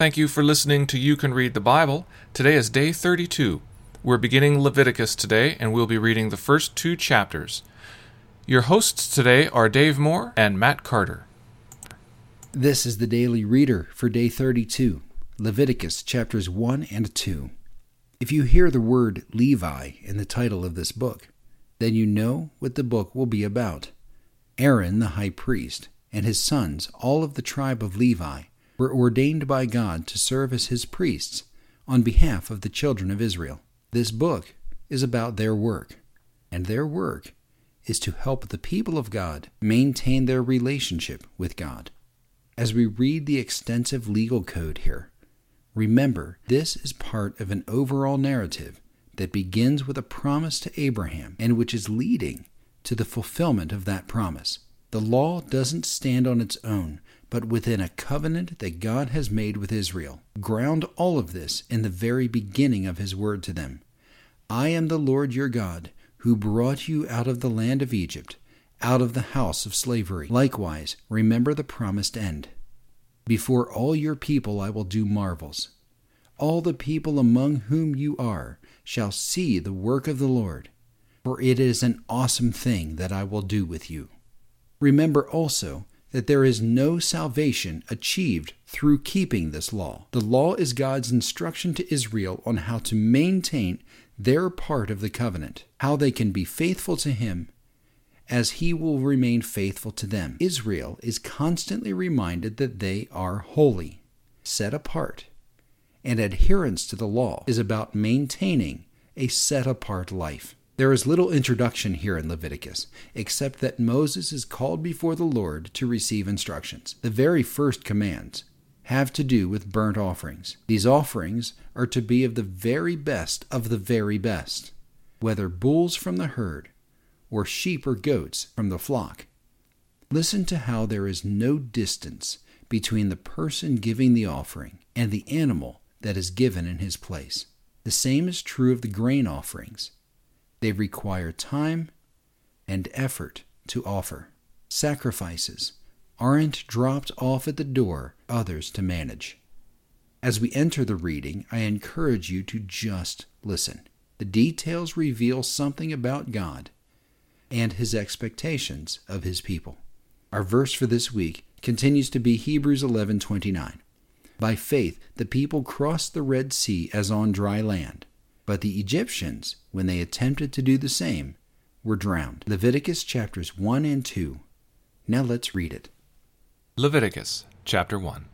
Thank you for listening to You Can Read the Bible. Today is day 32. We're beginning Leviticus today, and we'll be reading the first two chapters. Your hosts today are Dave Moore and Matt Carter. This is the Daily Reader for day 32, Leviticus chapters 1 and 2. If you hear the word Levi in the title of this book, then you know what the book will be about. Aaron the high priest and his sons, all of the tribe of Levi, were ordained by God to serve as his priests on behalf of the children of Israel. This book is about their work, and their work is to help the people of God maintain their relationship with God. As we read the extensive legal code here, remember this is part of an overall narrative that begins with a promise to Abraham and which is leading to the fulfillment of that promise. The law doesn't stand on its own, but within a covenant that God has made with Israel. Ground all of this in the very beginning of his word to them. I am the Lord your God, who brought you out of the land of Egypt, out of the house of slavery. Likewise, remember the promised end. Before all your people I will do marvels. All the people among whom you are shall see the work of the Lord, for it is an awesome thing that I will do with you. Remember also that there is no salvation achieved through keeping this law. The law is God's instruction to Israel on how to maintain their part of the covenant, how they can be faithful to Him as He will remain faithful to them. Israel is constantly reminded that they are holy, set apart, and adherence to the law is about maintaining a set apart life. There is little introduction here in Leviticus, except that Moses is called before the Lord to receive instructions. The very first commands have to do with burnt offerings. These offerings are to be of the very best of the very best, whether bulls from the herd or sheep or goats from the flock. Listen to how there is no distance between the person giving the offering and the animal that is given in his place. The same is true of the grain offerings. They require time and effort to offer. Sacrifices aren't dropped off at the door, others to manage. As we enter the reading, I encourage you to just listen. The details reveal something about God and his expectations of his people. Our verse for this week continues to be Hebrews 11:29. By faith the people crossed the Red Sea as on dry land. But the Egyptians, when they attempted to do the same, were drowned. Leviticus chapters 1 and 2. Now let's read it. Leviticus chapter 1.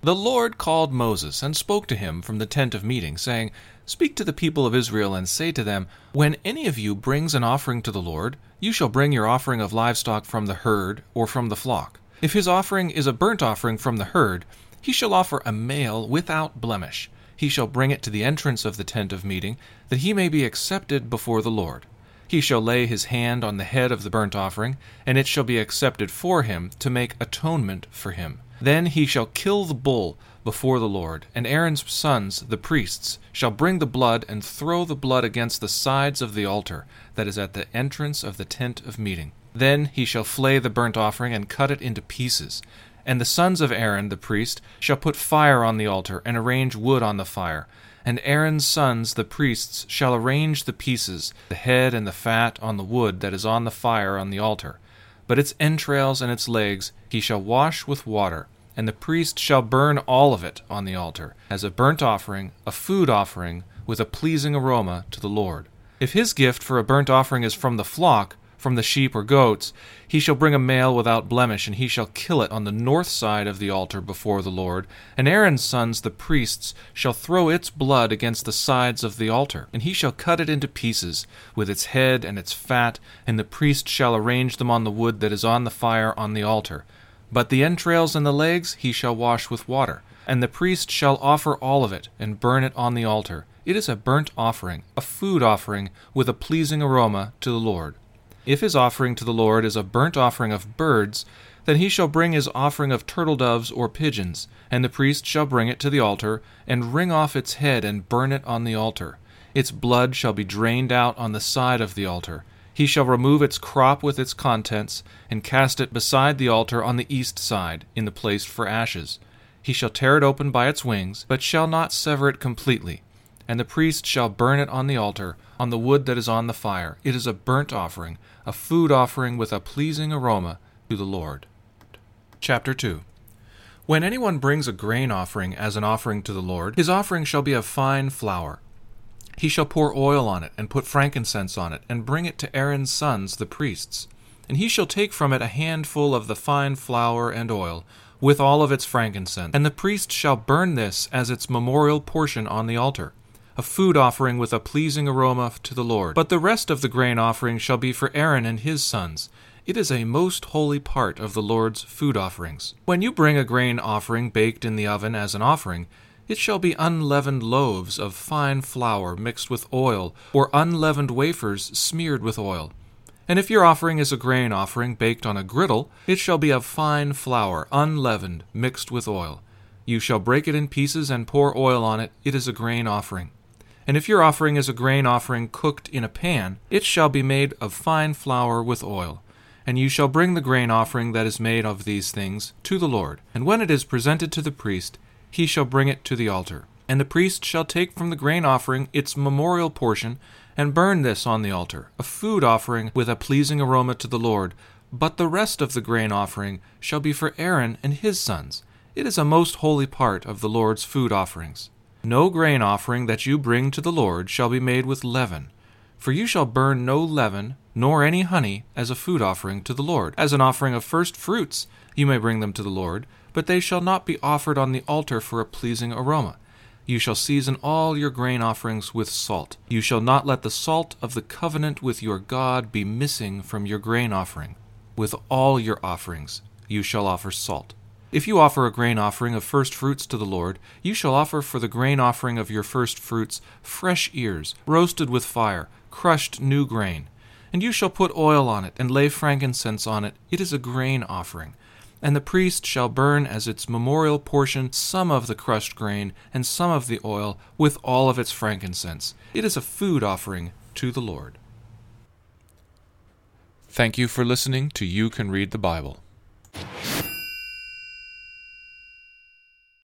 The Lord called Moses and spoke to him from the tent of meeting, saying, Speak to the people of Israel and say to them, When any of you brings an offering to the Lord, you shall bring your offering of livestock from the herd or from the flock. If his offering is a burnt offering from the herd, he shall offer a male without blemish he shall bring it to the entrance of the tent of meeting, that he may be accepted before the Lord. He shall lay his hand on the head of the burnt offering, and it shall be accepted for him to make atonement for him. Then he shall kill the bull before the Lord, and Aaron's sons, the priests, shall bring the blood and throw the blood against the sides of the altar that is at the entrance of the tent of meeting. Then he shall flay the burnt offering and cut it into pieces, and the sons of Aaron the priest shall put fire on the altar, and arrange wood on the fire. And Aaron's sons the priests shall arrange the pieces, the head and the fat, on the wood that is on the fire on the altar. But its entrails and its legs he shall wash with water, and the priest shall burn all of it on the altar, as a burnt offering, a food offering, with a pleasing aroma to the Lord. If his gift for a burnt offering is from the flock, from the sheep or goats, he shall bring a male without blemish, and he shall kill it on the north side of the altar before the Lord. And Aaron's sons, the priests, shall throw its blood against the sides of the altar, and he shall cut it into pieces, with its head and its fat, and the priest shall arrange them on the wood that is on the fire on the altar. But the entrails and the legs he shall wash with water, and the priest shall offer all of it, and burn it on the altar. It is a burnt offering, a food offering, with a pleasing aroma to the Lord. If his offering to the Lord is a burnt offering of birds, then he shall bring his offering of turtle doves or pigeons, and the priest shall bring it to the altar, and wring off its head and burn it on the altar. Its blood shall be drained out on the side of the altar. He shall remove its crop with its contents, and cast it beside the altar on the east side, in the place for ashes. He shall tear it open by its wings, but shall not sever it completely. And the priest shall burn it on the altar, on the wood that is on the fire. It is a burnt offering, a food offering with a pleasing aroma to the Lord. Chapter 2 When anyone brings a grain offering as an offering to the Lord, his offering shall be of fine flour. He shall pour oil on it, and put frankincense on it, and bring it to Aaron's sons, the priests. And he shall take from it a handful of the fine flour and oil, with all of its frankincense. And the priest shall burn this as its memorial portion on the altar, a food offering with a pleasing aroma to the Lord. But the rest of the grain offering shall be for Aaron and his sons. It is a most holy part of the Lord's food offerings. When you bring a grain offering baked in the oven as an offering, it shall be unleavened loaves of fine flour mixed with oil, or unleavened wafers smeared with oil. And if your offering is a grain offering baked on a griddle, it shall be of fine flour, unleavened, mixed with oil. You shall break it in pieces and pour oil on it. It is a grain offering. And if your offering is a grain offering cooked in a pan, it shall be made of fine flour with oil. And you shall bring the grain offering that is made of these things to the Lord. And when it is presented to the priest, he shall bring it to the altar. And the priest shall take from the grain offering its memorial portion and burn this on the altar, a food offering with a pleasing aroma to the Lord. But the rest of the grain offering shall be for Aaron and his sons. It is a most holy part of the Lord's food offerings. No grain offering that you bring to the Lord shall be made with leaven, for you shall burn no leaven, nor any honey, as a food offering to the Lord. As an offering of first fruits, you may bring them to the Lord, but they shall not be offered on the altar for a pleasing aroma. You shall season all your grain offerings with salt. You shall not let the salt of the covenant with your God be missing from your grain offering. With all your offerings you shall offer salt. If you offer a grain offering of first fruits to the Lord, you shall offer for the grain offering of your first fruits fresh ears, roasted with fire, crushed new grain. And you shall put oil on it, and lay frankincense on it. It is a grain offering. And the priest shall burn as its memorial portion some of the crushed grain and some of the oil with all of its frankincense. It is a food offering to the Lord. Thank you for listening to You Can Read the Bible.